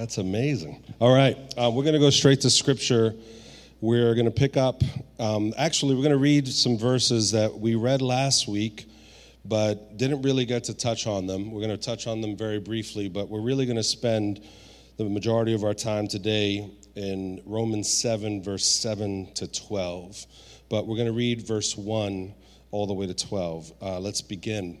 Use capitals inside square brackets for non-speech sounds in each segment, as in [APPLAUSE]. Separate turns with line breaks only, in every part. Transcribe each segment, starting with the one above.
That's amazing. All right, uh, we're going to go straight to scripture. We're going to pick up, um, actually, we're going to read some verses that we read last week, but didn't really get to touch on them. We're going to touch on them very briefly, but we're really going to spend the majority of our time today in Romans 7, verse 7 to 12. But we're going to read verse 1 all the way to 12. Uh, let's begin.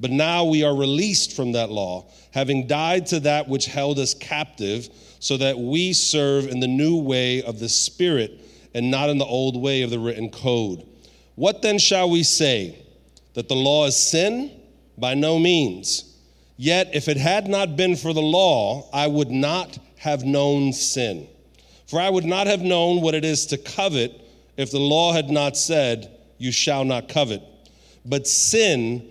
But now we are released from that law, having died to that which held us captive, so that we serve in the new way of the Spirit and not in the old way of the written code. What then shall we say? That the law is sin? By no means. Yet if it had not been for the law, I would not have known sin. For I would not have known what it is to covet if the law had not said, You shall not covet. But sin,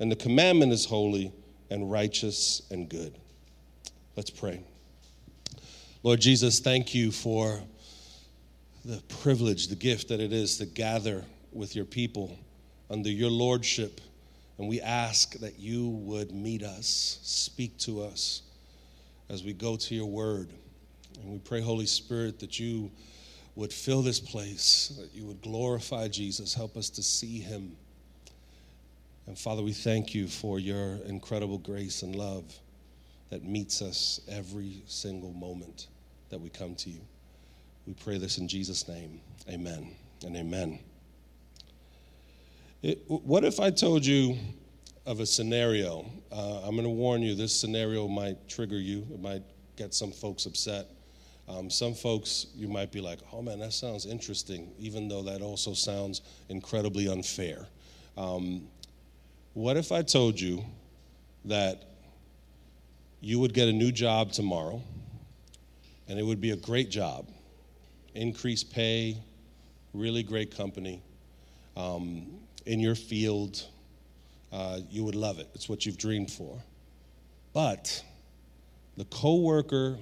and the commandment is holy and righteous and good. Let's pray. Lord Jesus, thank you for the privilege, the gift that it is to gather with your people under your lordship. And we ask that you would meet us, speak to us as we go to your word. And we pray, Holy Spirit, that you would fill this place, that you would glorify Jesus, help us to see him and Father, we thank you for your incredible grace and love that meets us every single moment that we come to you. We pray this in Jesus' name. Amen and amen. It, what if I told you of a scenario? Uh, I'm going to warn you, this scenario might trigger you, it might get some folks upset. Um, some folks, you might be like, oh man, that sounds interesting, even though that also sounds incredibly unfair. Um, what if I told you that you would get a new job tomorrow and it would be a great job, increased pay, really great company, um, in your field? Uh, you would love it. It's what you've dreamed for. But the coworker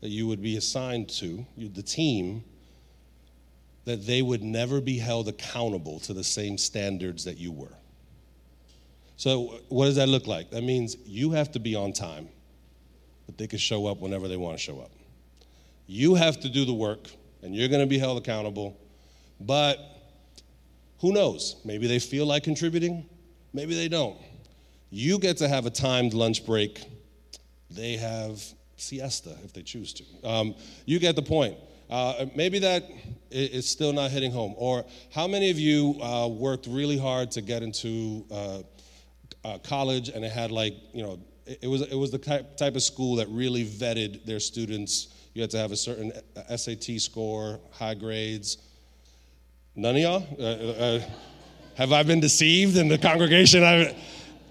that you would be assigned to, you, the team, that they would never be held accountable to the same standards that you were. So, what does that look like? That means you have to be on time, but they can show up whenever they want to show up. You have to do the work, and you're going to be held accountable. But who knows? Maybe they feel like contributing, maybe they don't. You get to have a timed lunch break. They have siesta if they choose to. Um, you get the point. Uh, maybe that is still not hitting home. Or how many of you uh, worked really hard to get into uh, uh, college, and it had like you know it, it was it was the type, type of school that really vetted their students. You had to have a certain uh, SAT score, high grades. None of y'all. Uh, uh, have I been deceived in the congregation? I,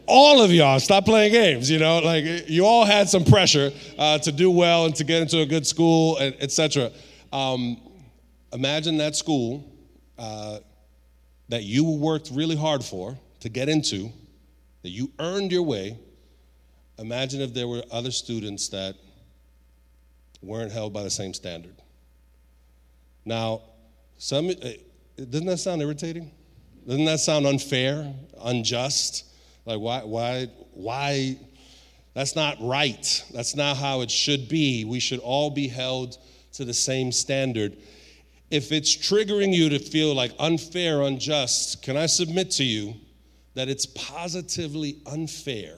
all of y'all, stop playing games. You know, like you all had some pressure uh, to do well and to get into a good school, etc. Um, imagine that school uh, that you worked really hard for to get into that you earned your way. Imagine if there were other students that weren't held by the same standard. Now, some eh, doesn't that sound irritating? Doesn't that sound unfair, unjust? Like, why, why, why? That's not right. That's not how it should be. We should all be held to the same standard. If it's triggering you to feel like unfair, unjust, can I submit to you that it's positively unfair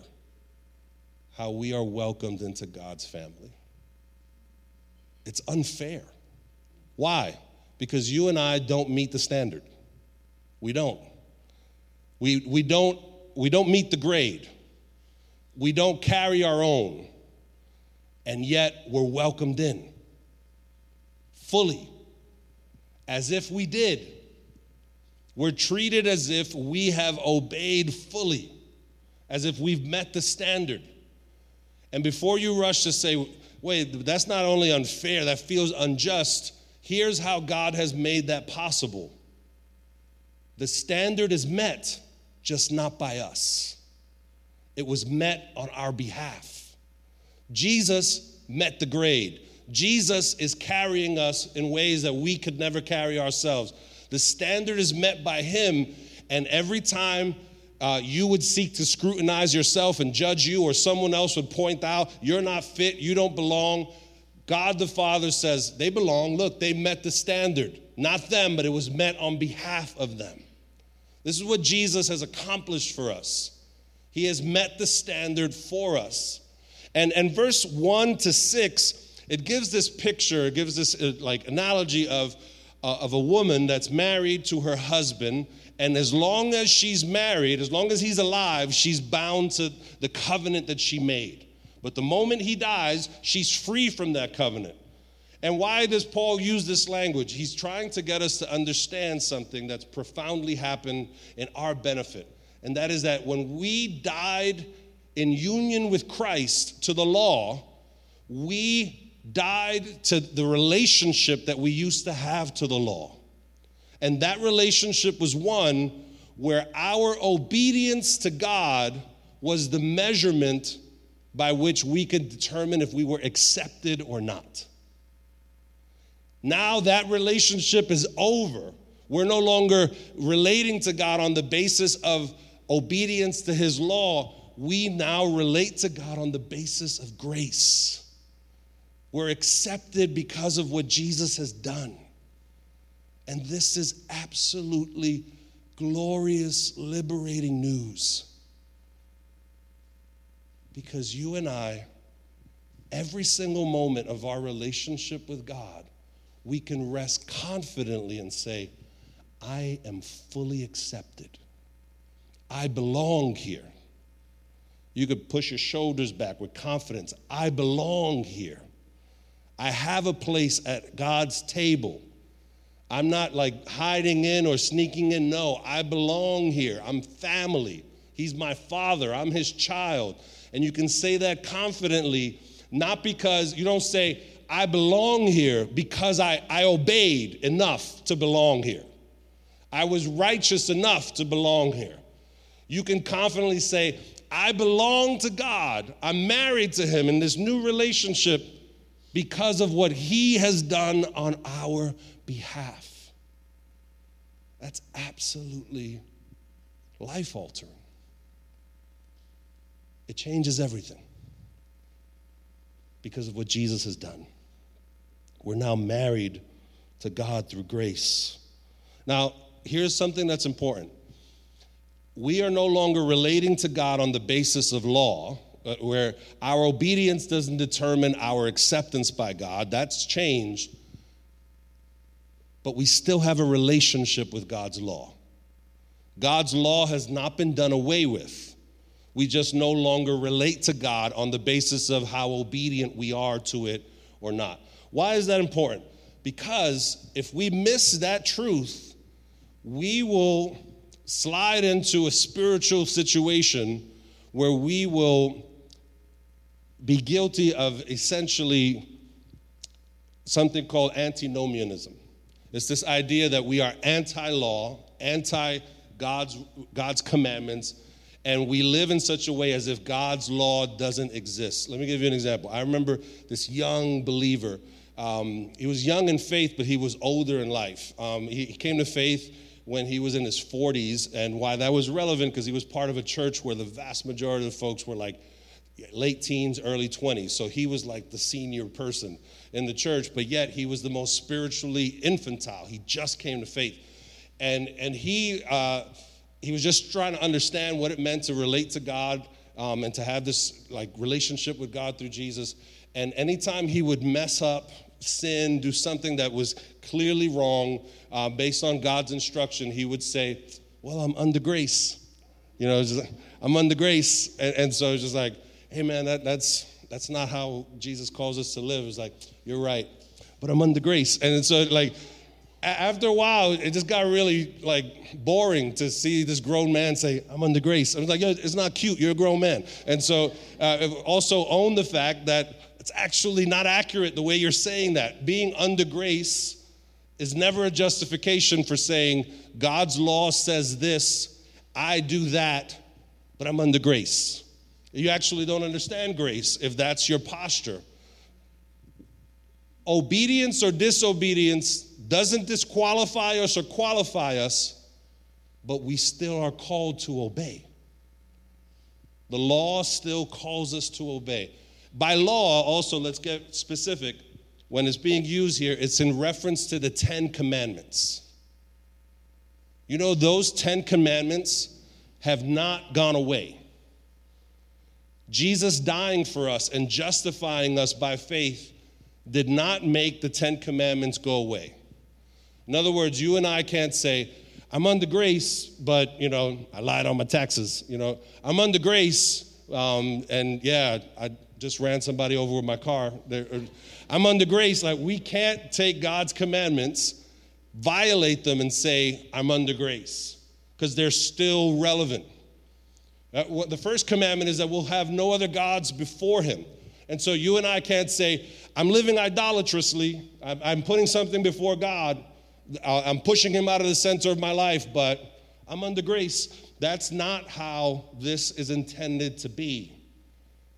how we are welcomed into God's family? It's unfair. Why? Because you and I don't meet the standard. We don't. We, we don't we don't meet the grade. We don't carry our own. And yet we're welcomed in fully, as if we did. We're treated as if we have obeyed fully, as if we've met the standard. And before you rush to say, wait, that's not only unfair, that feels unjust, here's how God has made that possible. The standard is met just not by us. It was met on our behalf. Jesus met the grade. Jesus is carrying us in ways that we could never carry ourselves. The standard is met by Him, and every time uh, you would seek to scrutinize yourself and judge you, or someone else would point out, you're not fit, you don't belong, God the Father says, they belong. Look, they met the standard. Not them, but it was met on behalf of them. This is what Jesus has accomplished for us. He has met the standard for us. And, and verse 1 to 6, it gives this picture, it gives this uh, like analogy of, uh, of a woman that's married to her husband. And as long as she's married, as long as he's alive, she's bound to the covenant that she made. But the moment he dies, she's free from that covenant. And why does Paul use this language? He's trying to get us to understand something that's profoundly happened in our benefit. And that is that when we died in union with Christ to the law, we died to the relationship that we used to have to the law. And that relationship was one where our obedience to God was the measurement by which we could determine if we were accepted or not. Now that relationship is over. We're no longer relating to God on the basis of obedience to His law. We now relate to God on the basis of grace. We're accepted because of what Jesus has done. And this is absolutely glorious, liberating news. Because you and I, every single moment of our relationship with God, we can rest confidently and say, I am fully accepted. I belong here. You could push your shoulders back with confidence. I belong here. I have a place at God's table. I'm not like hiding in or sneaking in. No, I belong here. I'm family. He's my father. I'm his child. And you can say that confidently, not because you don't say, I belong here because I, I obeyed enough to belong here. I was righteous enough to belong here. You can confidently say, I belong to God. I'm married to Him in this new relationship because of what He has done on our behalf. That's absolutely life altering. It changes everything because of what Jesus has done. We're now married to God through grace. Now, here's something that's important. We are no longer relating to God on the basis of law, where our obedience doesn't determine our acceptance by God. That's changed. But we still have a relationship with God's law. God's law has not been done away with. We just no longer relate to God on the basis of how obedient we are to it or not. Why is that important? Because if we miss that truth, we will slide into a spiritual situation where we will be guilty of essentially something called antinomianism. It's this idea that we are anti law, anti God's, God's commandments, and we live in such a way as if God's law doesn't exist. Let me give you an example. I remember this young believer um, he was young in faith, but he was older in life. Um, he, he, came to faith when he was in his 40s, and why that was relevant because he was part of a church where the vast majority of the folks were like late teens, early 20s. So he was like the senior person in the church, but yet he was the most spiritually infantile. He just came to faith. And, and he, uh, he was just trying to understand what it meant to relate to God um, and to have this like relationship with God through Jesus. And anytime he would mess up, sin, do something that was clearly wrong uh, based on God's instruction, he would say, Well, I'm under grace. You know, I'm under grace. And, and so it's just like, hey man, that, that's that's not how Jesus calls us to live. It's like, you're right, but I'm under grace. And so like after a while, it just got really like boring to see this grown man say, "I'm under grace." I was like, Yo, "It's not cute. You're a grown man." And so, uh, also own the fact that it's actually not accurate the way you're saying that. Being under grace is never a justification for saying God's law says this, I do that, but I'm under grace. You actually don't understand grace if that's your posture. Obedience or disobedience doesn't disqualify us or qualify us, but we still are called to obey. The law still calls us to obey. By law, also, let's get specific. When it's being used here, it's in reference to the Ten Commandments. You know, those Ten Commandments have not gone away. Jesus dying for us and justifying us by faith did not make the Ten Commandments go away. In other words, you and I can't say, I'm under grace, but, you know, I lied on my taxes. You know, I'm under grace, um, and yeah, I just ran somebody over with my car. I'm under grace. Like, we can't take God's commandments, violate them, and say, I'm under grace, because they're still relevant. Uh, the first commandment is that we'll have no other gods before him. And so you and I can't say, I'm living idolatrously, I'm putting something before God, uh, I'm pushing him out of the center of my life, but I'm under grace. That's not how this is intended to be.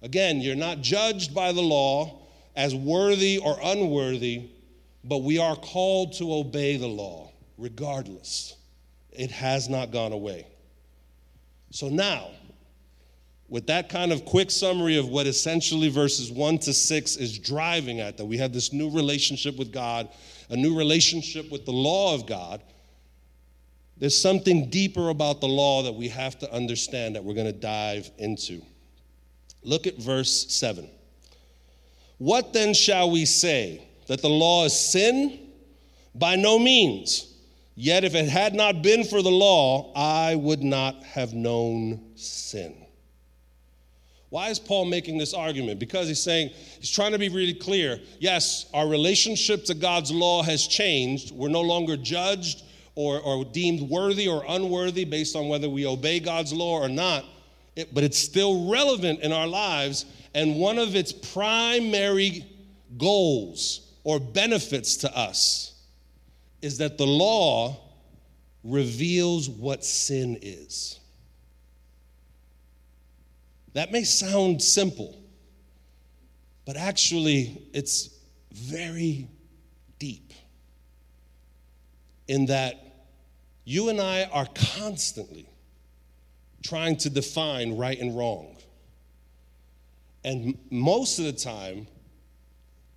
Again, you're not judged by the law as worthy or unworthy, but we are called to obey the law regardless. It has not gone away. So now, with that kind of quick summary of what essentially verses 1 to 6 is driving at, that we have this new relationship with God, a new relationship with the law of God, there's something deeper about the law that we have to understand that we're going to dive into. Look at verse 7. What then shall we say? That the law is sin? By no means. Yet if it had not been for the law, I would not have known sin. Why is Paul making this argument? Because he's saying, he's trying to be really clear. Yes, our relationship to God's law has changed. We're no longer judged or, or deemed worthy or unworthy based on whether we obey God's law or not, it, but it's still relevant in our lives. And one of its primary goals or benefits to us is that the law reveals what sin is. That may sound simple, but actually, it's very deep in that you and I are constantly trying to define right and wrong. And most of the time,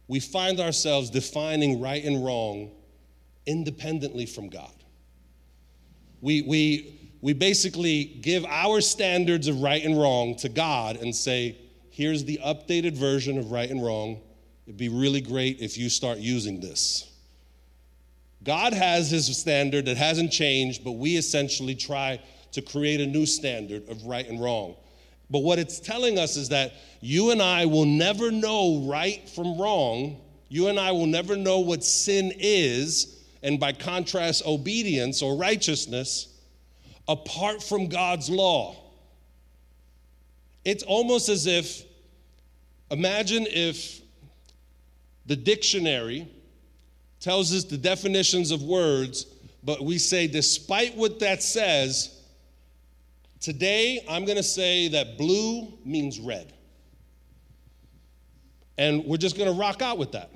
we find ourselves defining right and wrong independently from God. We, we, we basically give our standards of right and wrong to God and say, here's the updated version of right and wrong. It'd be really great if you start using this. God has his standard that hasn't changed, but we essentially try to create a new standard of right and wrong. But what it's telling us is that you and I will never know right from wrong. You and I will never know what sin is, and by contrast, obedience or righteousness apart from God's law. It's almost as if, imagine if the dictionary tells us the definitions of words, but we say, despite what that says, today I'm going to say that blue means red. And we're just going to rock out with that,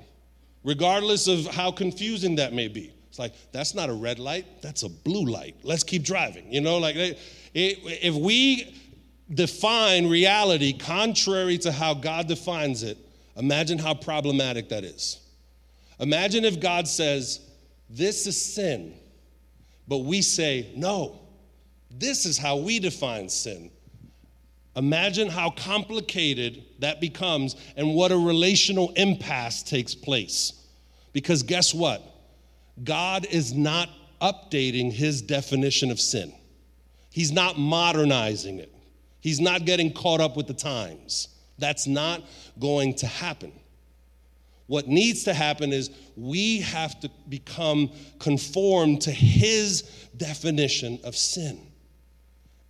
regardless of how confusing that may be. It's like, that's not a red light, that's a blue light. Let's keep driving. You know, like it, if we define reality contrary to how God defines it, imagine how problematic that is. Imagine if God says, This is sin, but we say, No, this is how we define sin. Imagine how complicated that becomes and what a relational impasse takes place. Because guess what? God is not updating his definition of sin, he's not modernizing it, he's not getting caught up with the times. That's not going to happen. What needs to happen is we have to become conformed to his definition of sin.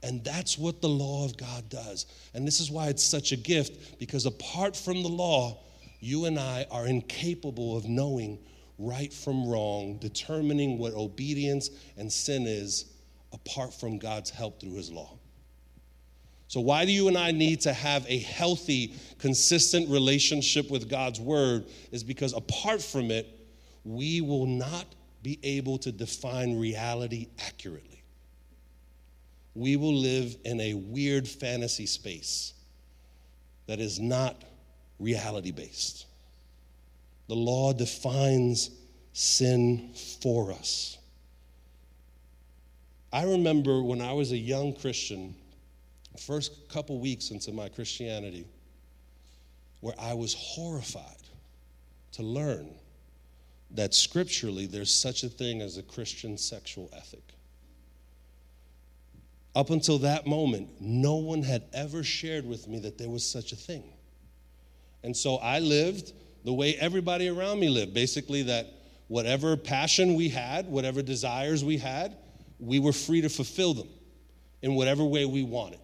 And that's what the law of God does. And this is why it's such a gift, because apart from the law, you and I are incapable of knowing right from wrong, determining what obedience and sin is apart from God's help through his law. So, why do you and I need to have a healthy, consistent relationship with God's word? Is because apart from it, we will not be able to define reality accurately. We will live in a weird fantasy space that is not reality based. The law defines sin for us. I remember when I was a young Christian, first couple weeks into my Christianity, where I was horrified to learn that scripturally there's such a thing as a Christian sexual ethic. Up until that moment, no one had ever shared with me that there was such a thing. And so I lived the way everybody around me lived basically, that whatever passion we had, whatever desires we had, we were free to fulfill them in whatever way we wanted.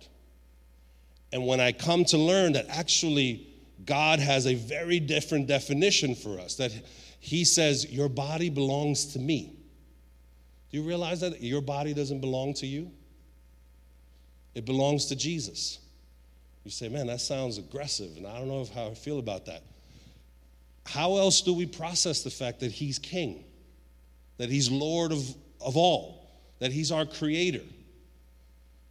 And when I come to learn that actually God has a very different definition for us, that He says, Your body belongs to me. Do you realize that your body doesn't belong to you? It belongs to Jesus. You say, man, that sounds aggressive, and I don't know how I feel about that. How else do we process the fact that He's King, that He's Lord of, of all, that He's our Creator?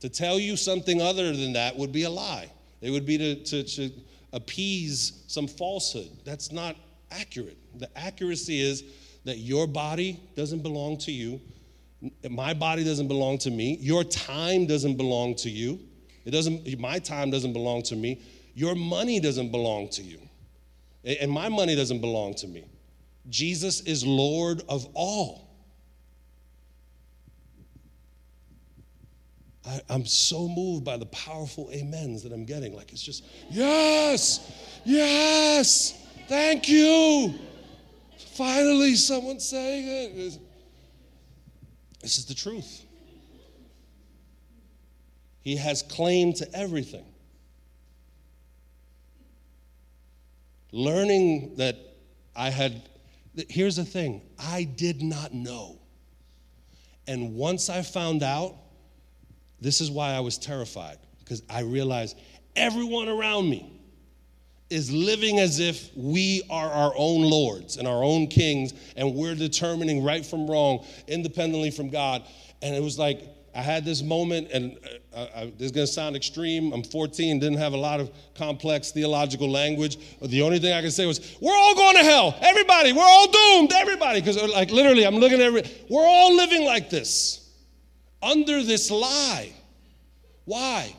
To tell you something other than that would be a lie. It would be to, to, to appease some falsehood. That's not accurate. The accuracy is that your body doesn't belong to you, my body doesn't belong to me, your time doesn't belong to you. It doesn't my time doesn't belong to me. Your money doesn't belong to you. And my money doesn't belong to me. Jesus is Lord of all. I, am so moved by the powerful amens that I'm getting. Like it's just, yes, yes, thank you. Finally, someone saying it. This is the truth. He has claim to everything. Learning that I had, here's the thing I did not know. And once I found out, this is why I was terrified, because I realized everyone around me is living as if we are our own lords and our own kings, and we're determining right from wrong independently from God. And it was like, I had this moment, and uh, uh, this is going to sound extreme. I'm 14, didn't have a lot of complex theological language. The only thing I could say was, "We're all going to hell. Everybody, we're all doomed. Everybody." Because, uh, like, literally, I'm looking at every. We're all living like this under this lie. Why?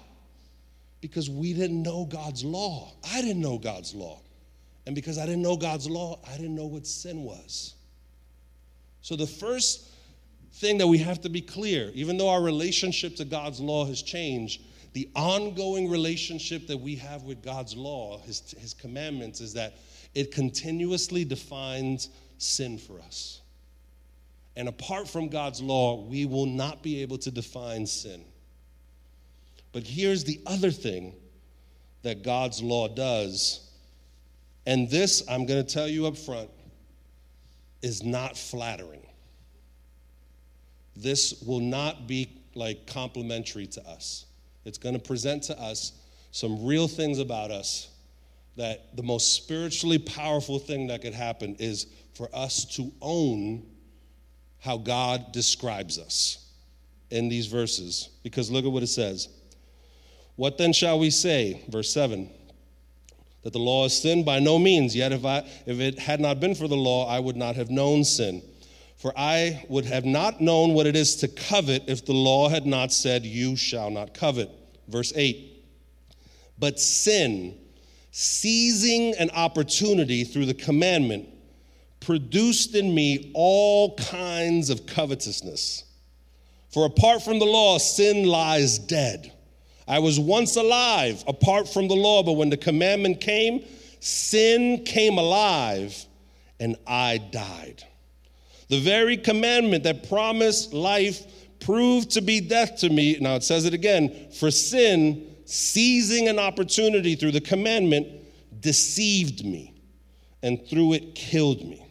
Because we didn't know God's law. I didn't know God's law. And because I didn't know God's law, I didn't know what sin was. So the first thing that we have to be clear, even though our relationship to God's law has changed, the ongoing relationship that we have with God's law, his, his commandments, is that it continuously defines sin for us. And apart from God's law, we will not be able to define sin. But here's the other thing that God's law does. And this, I'm going to tell you up front, is not flattering. This will not be like complimentary to us. It's going to present to us some real things about us that the most spiritually powerful thing that could happen is for us to own how God describes us in these verses because look at what it says. What then shall we say? Verse 7 that the law is sin? By no means. Yet if, I, if it had not been for the law, I would not have known sin. For I would have not known what it is to covet if the law had not said, You shall not covet. Verse 8. But sin, seizing an opportunity through the commandment, produced in me all kinds of covetousness. For apart from the law, sin lies dead. I was once alive apart from the law, but when the commandment came, sin came alive and I died. The very commandment that promised life proved to be death to me. Now it says it again for sin, seizing an opportunity through the commandment, deceived me and through it killed me.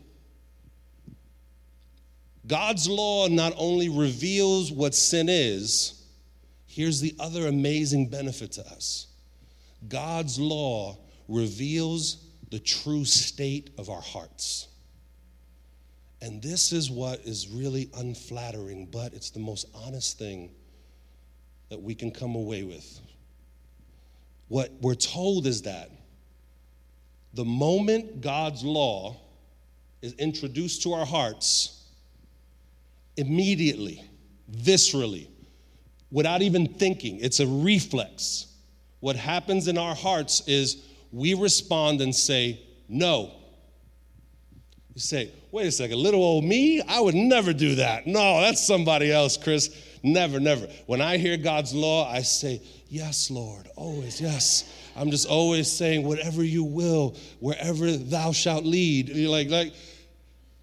God's law not only reveals what sin is, here's the other amazing benefit to us God's law reveals the true state of our hearts. And this is what is really unflattering, but it's the most honest thing that we can come away with. What we're told is that the moment God's law is introduced to our hearts, immediately, viscerally, without even thinking. It's a reflex. What happens in our hearts is we respond and say, No. You say, Wait a second, little old me? I would never do that. No, that's somebody else, Chris. Never, never. When I hear God's law, I say, Yes, Lord, always, yes. I'm just always saying, Whatever you will, wherever thou shalt lead. Like, like,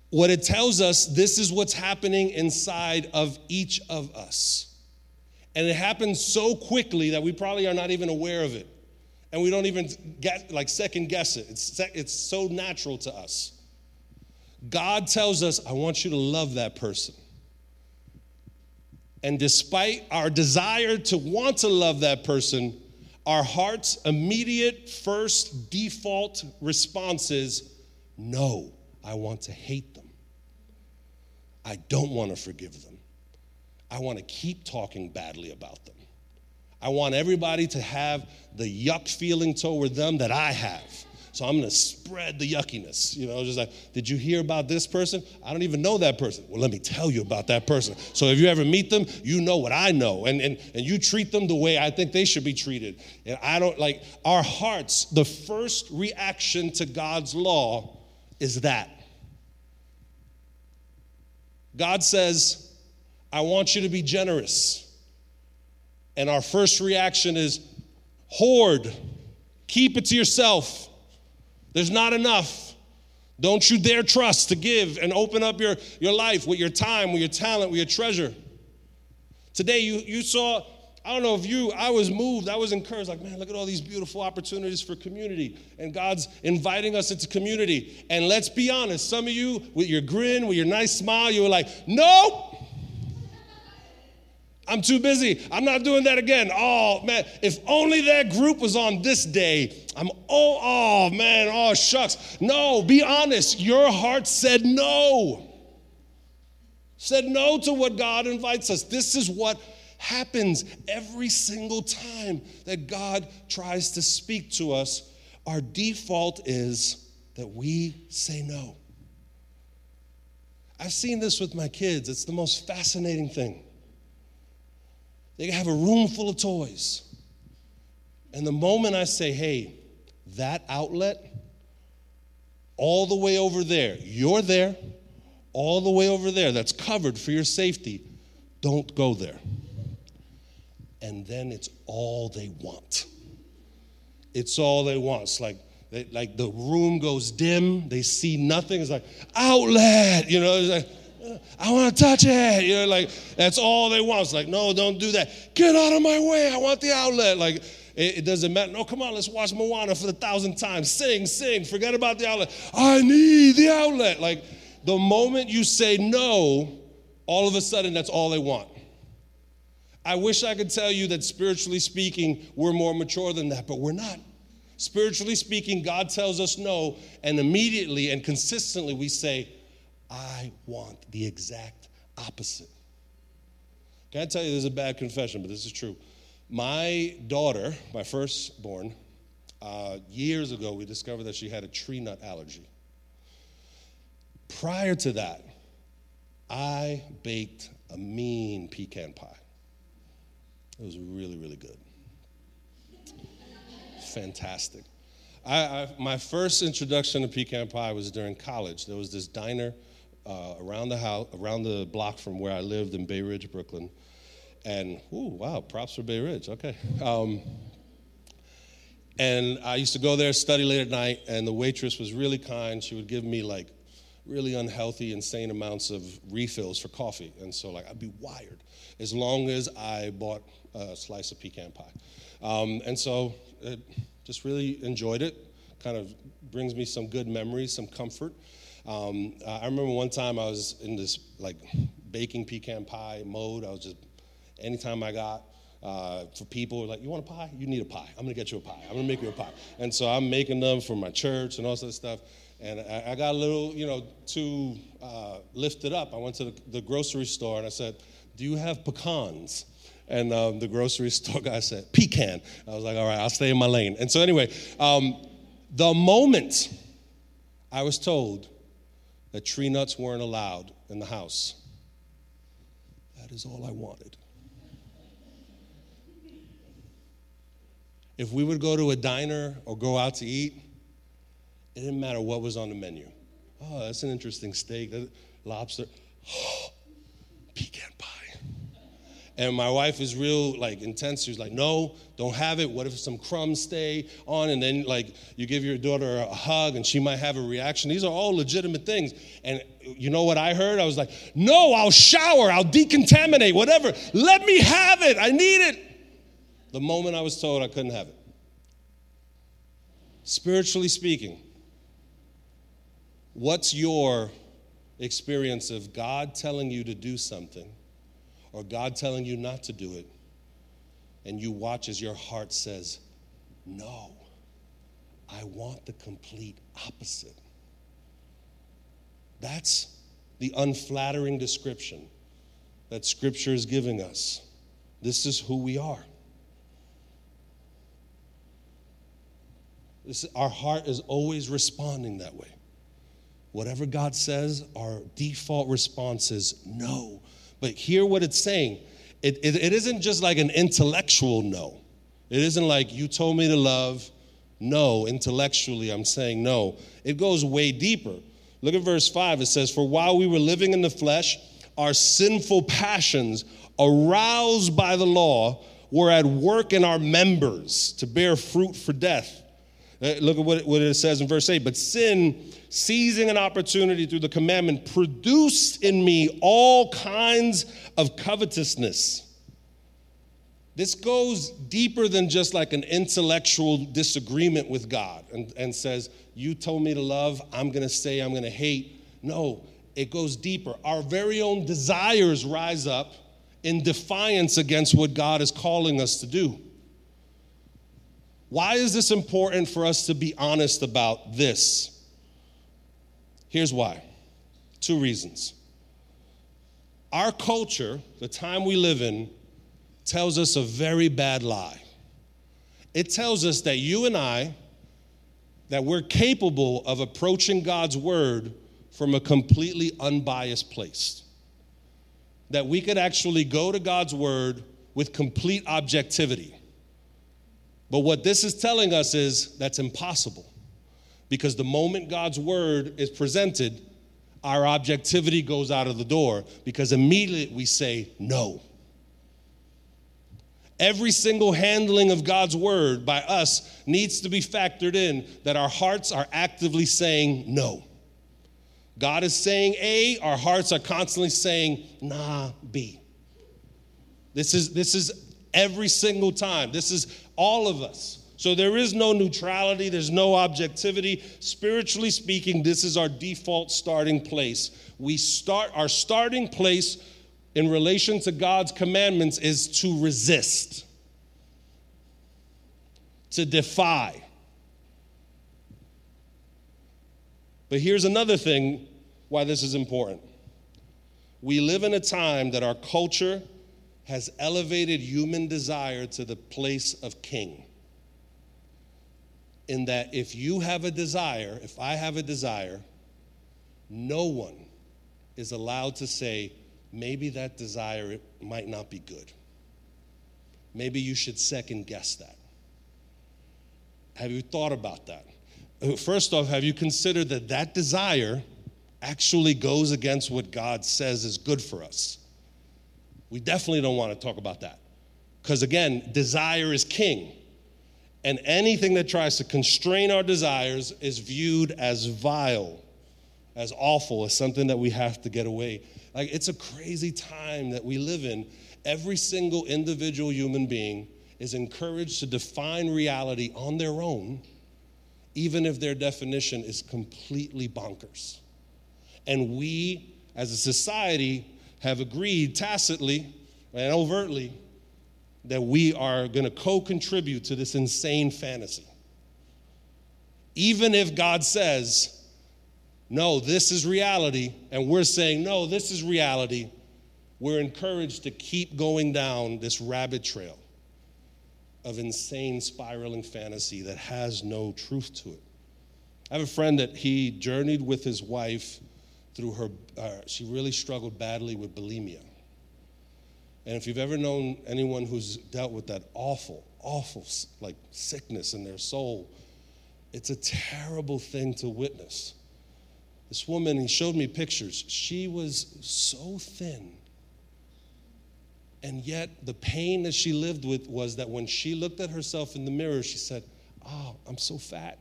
what it tells us, this is what's happening inside of each of us. And it happens so quickly that we probably are not even aware of it. And we don't even get like second guess it. It's, it's so natural to us. God tells us, I want you to love that person. And despite our desire to want to love that person, our heart's immediate first default response is no. I want to hate them. I don't want to forgive them. I want to keep talking badly about them. I want everybody to have the yuck feeling toward them that I have. So I'm going to spread the yuckiness. You know, just like, did you hear about this person? I don't even know that person. Well, let me tell you about that person. So if you ever meet them, you know what I know. And, and, and you treat them the way I think they should be treated. And I don't like our hearts, the first reaction to God's law is that. God says, I want you to be generous. And our first reaction is hoard, keep it to yourself. There's not enough. Don't you dare trust to give and open up your, your life with your time, with your talent, with your treasure. Today, you, you saw I don't know if you, I was moved, I was encouraged, like, man, look at all these beautiful opportunities for community. And God's inviting us into community. And let's be honest, some of you, with your grin, with your nice smile, you were like, nope, I'm too busy. I'm not doing that again. Oh, man, if only that group was on this day. I'm, oh, oh, man, oh, shucks. No, be honest. Your heart said no. Said no to what God invites us. This is what happens every single time that God tries to speak to us. Our default is that we say no. I've seen this with my kids, it's the most fascinating thing. They have a room full of toys. And the moment I say, hey, that outlet, all the way over there, you're there, all the way over there, that's covered for your safety, don't go there and then it's all they want. It's all they want. It's like, they, like the room goes dim, they see nothing. It's like, outlet, you know, it's like, I want to touch it. You know, like that's all they want. It's like, no, don't do that. Get out of my way. I want the outlet. Like it, it doesn't matter. No, come on, let's watch Moana for the thousandth time. Sing, sing. Forget about the outlet. I need the outlet. Like the moment you say no, all of a sudden that's all they want. I wish I could tell you that spiritually speaking, we're more mature than that, but we're not. Spiritually speaking, God tells us no, and immediately and consistently we say, I want the exact opposite. Can I tell you, this is a bad confession, but this is true. My daughter, my firstborn, uh, years ago, we discovered that she had a tree nut allergy. Prior to that, I baked a mean pecan pie. It was really, really good. Fantastic. I, I, my first introduction to pecan pie was during college. There was this diner uh, around the house, around the block from where I lived in Bay Ridge, Brooklyn. And, ooh, wow, props for Bay Ridge. Okay. Um, and I used to go there, study late at night, and the waitress was really kind. She would give me like really unhealthy, insane amounts of refills for coffee. And so, like, I'd be wired as long as I bought a slice of pecan pie. Um, and so, it just really enjoyed it. Kind of brings me some good memories, some comfort. Um, I remember one time I was in this like baking pecan pie mode. I was just, anytime I got uh, for people like, you want a pie? You need a pie. I'm gonna get you a pie. I'm gonna make you a pie. And so I'm making them for my church and all that stuff. And I, I got a little, you know, too uh, lifted up. I went to the, the, grocery store and I said, Do you have pecans? And um, the grocery [LAUGHS] store guy said, Pecan. I was like, All right, I'll stay in my lane. And so, anyway, um, the moment I was told that tree nuts weren't allowed in the house, that is all I wanted. If we would go to a diner or go out to eat, it didn't matter what was on the menu. Oh, that's an interesting steak, lobster, oh, [GASPS] pecan pie. And my wife is real like intense. She's like, no, don't have it. What if some crumbs stay on? And then like you give your daughter a hug and she might have a reaction. These are all legitimate things. And you know what I heard? I was like, no, I'll shower, I'll decontaminate, whatever. Let me have it. I need it. The moment I was told I couldn't have it. Spiritually speaking, What's your experience of God telling you to do something or God telling you not to do it? And you watch as your heart says, No, I want the complete opposite. That's the unflattering description that Scripture is giving us. This is who we are. This, our heart is always responding that way. Whatever God says, our default response is no. But hear what it's saying. It, it, it isn't just like an intellectual no. It isn't like you told me to love. No, intellectually, I'm saying no. It goes way deeper. Look at verse 5. It says, For while we were living in the flesh, our sinful passions, aroused by the law, were at work in our members to bear fruit for death. Uh, look at what it, what it says in verse 8. But sin, seizing an opportunity through the commandment, produced in me all kinds of covetousness. This goes deeper than just like an intellectual disagreement with God and, and says, You told me to love, I'm gonna say I'm gonna hate. No, it goes deeper. Our very own desires rise up in defiance against what God is calling us to do. Why is this important for us to be honest about this? Here's why two reasons. Our culture, the time we live in, tells us a very bad lie. It tells us that you and I, that we're capable of approaching God's word from a completely unbiased place. That we could actually go to God's word with complete objectivity. But what this is telling us is that's impossible. Because the moment God's word is presented, our objectivity goes out of the door because immediately we say no. Every single handling of God's word by us needs to be factored in that our hearts are actively saying no. God is saying A, our hearts are constantly saying, nah, B. This is, this is every single time. This is all of us. So there is no neutrality, there's no objectivity. Spiritually speaking, this is our default starting place. We start our starting place in relation to God's commandments is to resist, to defy. But here's another thing why this is important. we live in a time that our culture has elevated human desire to the place of king. In that, if you have a desire, if I have a desire, no one is allowed to say, maybe that desire might not be good. Maybe you should second guess that. Have you thought about that? Uh, first off, have you considered that that desire actually goes against what God says is good for us? We definitely don't want to talk about that. Because again, desire is king. And anything that tries to constrain our desires is viewed as vile, as awful, as something that we have to get away. Like it's a crazy time that we live in. Every single individual human being is encouraged to define reality on their own, even if their definition is completely bonkers. And we, as a society, have agreed tacitly and overtly that we are going to co contribute to this insane fantasy. Even if God says, no, this is reality, and we're saying, no, this is reality, we're encouraged to keep going down this rabbit trail of insane spiraling fantasy that has no truth to it. I have a friend that he journeyed with his wife through her, uh, she really struggled badly with bulimia. And if you've ever known anyone who's dealt with that awful, awful like sickness in their soul, it's a terrible thing to witness. This woman, he showed me pictures. She was so thin. And yet, the pain that she lived with was that when she looked at herself in the mirror, she said, Oh, I'm so fat.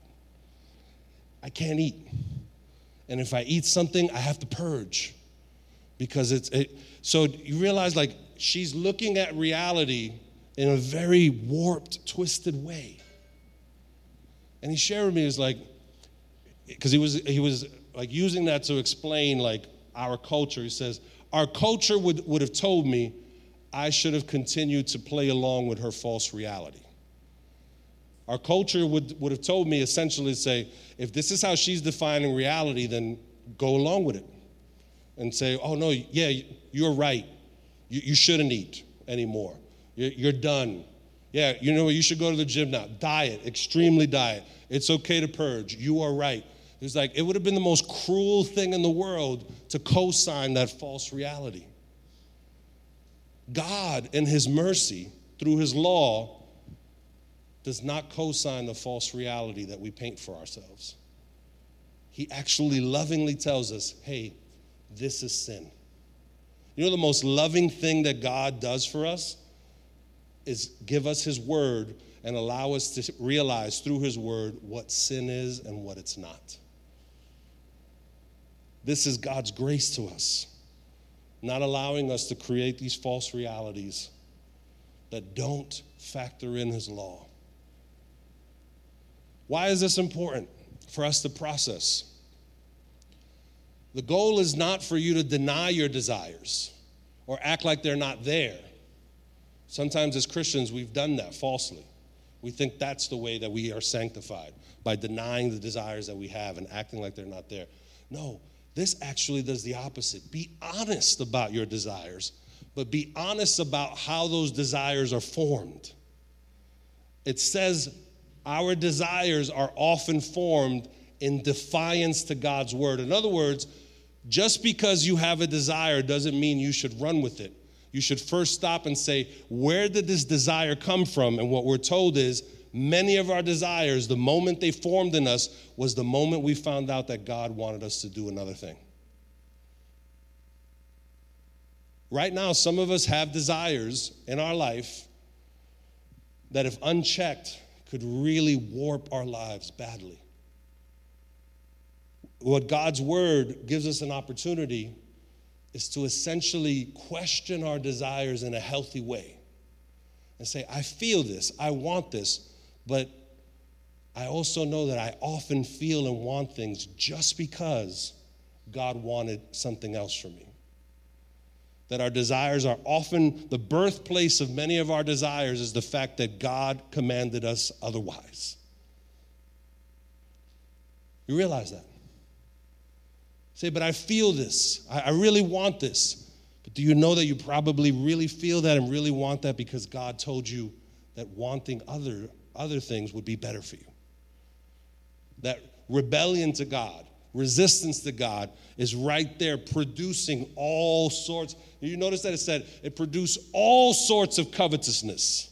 I can't eat and if I eat something, I have to purge because it's it, so you realize like she's looking at reality in a very warped, twisted way. And he shared with me is like because he was he was like using that to explain like our culture. He says our culture would, would have told me I should have continued to play along with her false reality. Our culture would, would have told me essentially say, if this is how she's defining reality, then go along with it. And say, oh no, yeah, you're right. You, you shouldn't eat anymore. You're, you're done. Yeah, you know what? You should go to the gym now. Diet, extremely diet. It's okay to purge. You are right. It's like, it would have been the most cruel thing in the world to co sign that false reality. God, in His mercy, through His law, does not co sign the false reality that we paint for ourselves. He actually lovingly tells us, hey, this is sin. You know, the most loving thing that God does for us is give us His word and allow us to realize through His word what sin is and what it's not. This is God's grace to us, not allowing us to create these false realities that don't factor in His law. Why is this important for us to process? The goal is not for you to deny your desires or act like they're not there. Sometimes as Christians, we've done that falsely. We think that's the way that we are sanctified by denying the desires that we have and acting like they're not there. No, this actually does the opposite. Be honest about your desires, but be honest about how those desires are formed. It says our desires are often formed in defiance to God's word. In other words, just because you have a desire doesn't mean you should run with it. You should first stop and say, Where did this desire come from? And what we're told is, many of our desires, the moment they formed in us, was the moment we found out that God wanted us to do another thing. Right now, some of us have desires in our life that, if unchecked, could really warp our lives badly. What God's word gives us an opportunity is to essentially question our desires in a healthy way and say, I feel this, I want this, but I also know that I often feel and want things just because God wanted something else for me that our desires are often the birthplace of many of our desires is the fact that God commanded us otherwise. You realize that? Say, but I feel this. I, I really want this. But do you know that you probably really feel that and really want that because God told you that wanting other, other things would be better for you? That rebellion to God, resistance to God is right there producing all sorts. You notice that it said it produced all sorts of covetousness,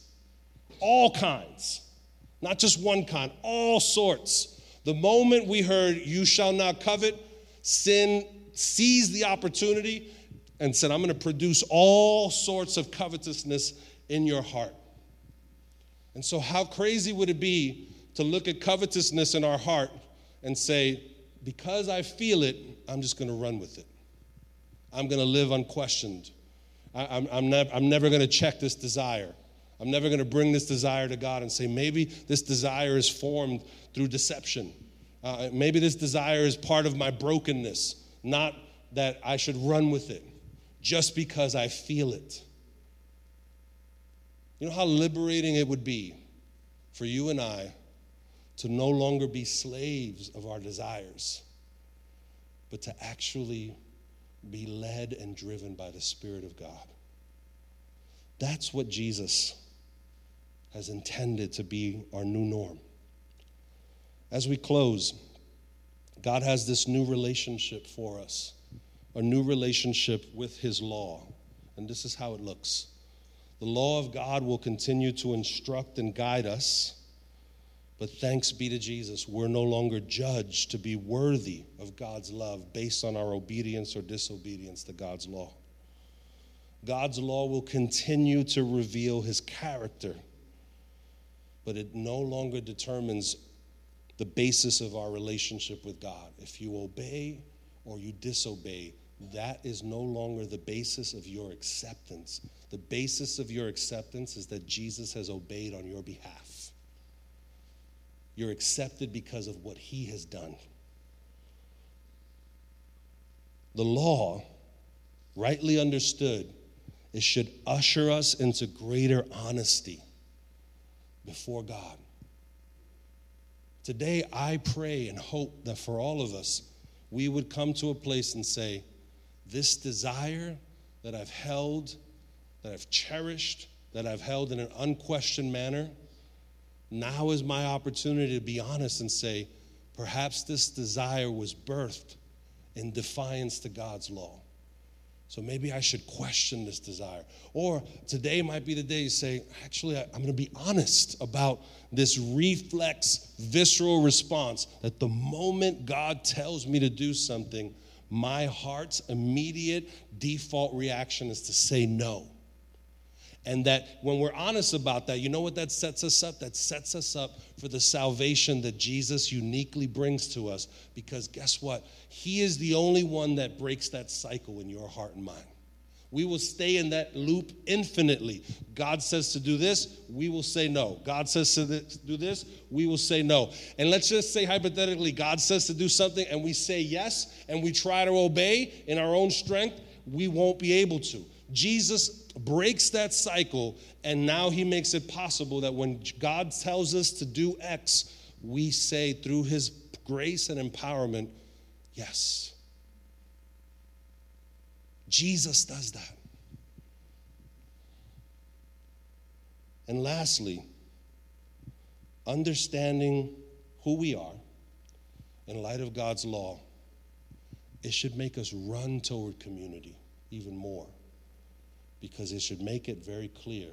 all kinds, not just one kind, all sorts. The moment we heard, You shall not covet, sin seized the opportunity and said, I'm going to produce all sorts of covetousness in your heart. And so, how crazy would it be to look at covetousness in our heart and say, because I feel it, I'm just going to run with it. I'm going to live unquestioned. I, am I'm, nev- I'm never going to check this desire. I'm never going to bring this desire to God and say, maybe this desire is formed through deception. Uh, maybe this desire is part of my brokenness, not that I should run with it just because I feel it. You know how liberating it would be for you and I to no longer be slaves of our desires, but to actually be led and driven by the Spirit of God. That's what Jesus has intended to be our new norm. As we close, God has this new relationship for us a new relationship with His law. And this is how it looks the law of God will continue to instruct and guide us. But thanks be to Jesus, we're no longer judged to be worthy of God's love based on our obedience or disobedience to God's law. God's law will continue to reveal his character, but it no longer determines the basis of our relationship with God. If you obey or you disobey, that is no longer the basis of your acceptance. The basis of your acceptance is that Jesus has obeyed on your behalf. You're accepted because of what he has done. The law, rightly understood, it should usher us into greater honesty before God. Today, I pray and hope that for all of us, we would come to a place and say, this desire that I've held, that I've cherished, that I've held in an unquestioned manner, now is my opportunity to be honest and say, perhaps this desire was birthed in defiance to God's law. So maybe I should question this desire. Or today might be the day you say, actually, I'm going to be honest about this reflex, visceral response that the moment God tells me to do something, my heart's immediate default reaction is to say no. And that when we're honest about that, you know what that sets us up? That sets us up for the salvation that Jesus uniquely brings to us. Because guess what? He is the only one that breaks that cycle in your heart and mind. We will stay in that loop infinitely. God says to do this, we will say no. God says to do this, we will say no. And let's just say hypothetically, God says to do something and we say yes and we try to obey in our own strength, we won't be able to. Jesus breaks that cycle and now he makes it possible that when God tells us to do X, we say through his grace and empowerment, yes. Jesus does that. And lastly, understanding who we are in light of God's law, it should make us run toward community even more because it should make it very clear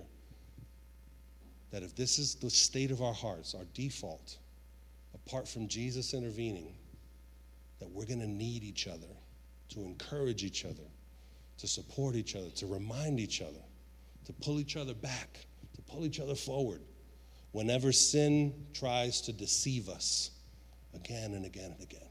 that if this is the state of our hearts, our default, apart from Jesus intervening, that we're going to need each other to encourage each other to support each other, to remind each other, to pull each other back, to pull each other forward whenever sin tries to deceive us again and again and again.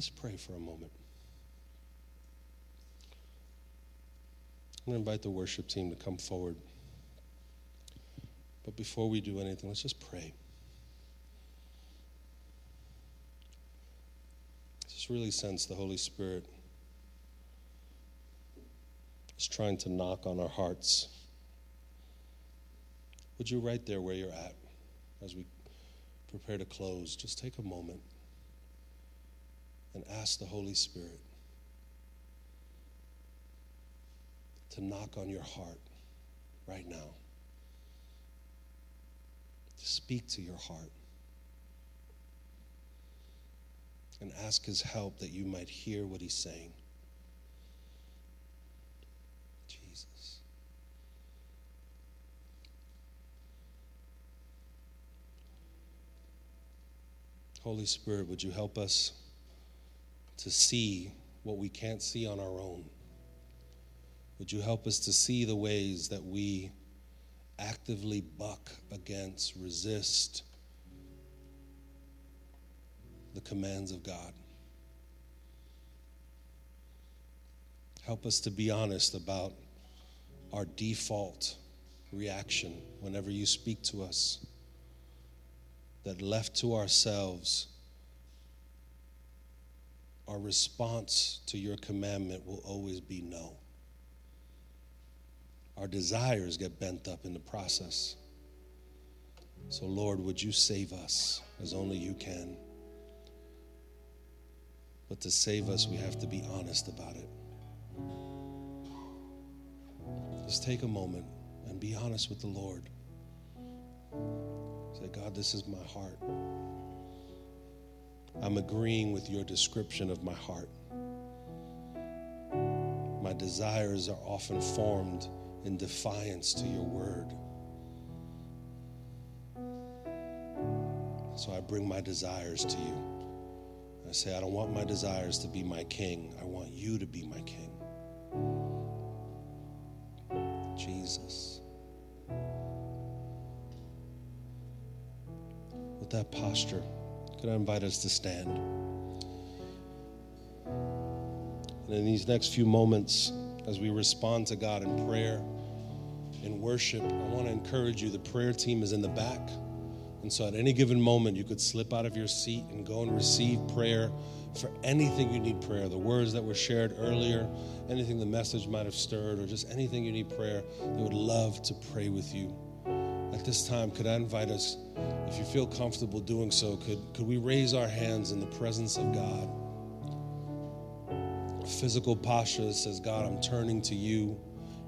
Let's pray for a moment. I'm going to invite the worship team to come forward. But before we do anything, let's just pray. Just really sense the Holy Spirit is trying to knock on our hearts. Would you, right there where you're at, as we prepare to close, just take a moment and ask the Holy Spirit to knock on your heart right now, to speak to your heart, and ask His help that you might hear what He's saying. Jesus. Holy Spirit, would you help us to see what we can't see on our own? Would you help us to see the ways that we actively buck against, resist the commands of God? Help us to be honest about our default reaction whenever you speak to us. That left to ourselves, our response to your commandment will always be no. Our desires get bent up in the process. So, Lord, would you save us as only you can? But to save us, we have to be honest about it. Just take a moment and be honest with the Lord. Say, God, this is my heart. I'm agreeing with your description of my heart. My desires are often formed in defiance to your word. So I bring my desires to you. I say, I don't want my desires to be my king. I want you to be my king. Jesus. With that posture, could I invite us to stand? And in these next few moments, as we respond to God in prayer, in worship, I want to encourage you. The prayer team is in the back. And so at any given moment, you could slip out of your seat and go and receive prayer for anything you need prayer. The words that were shared earlier, anything the message might have stirred, or just anything you need prayer, they would love to pray with you. At this time, could I invite us, if you feel comfortable doing so, could, could we raise our hands in the presence of God? Physical posture says, God, I'm turning to you.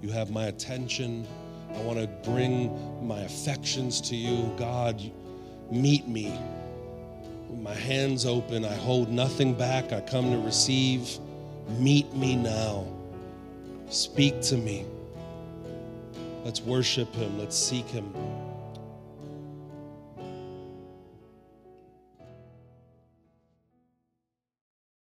You have my attention. I want to bring my affections to you. God, meet me my hands open. I hold nothing back. I come to receive. Meet me now. Speak to me. Let's worship him. Let's seek him.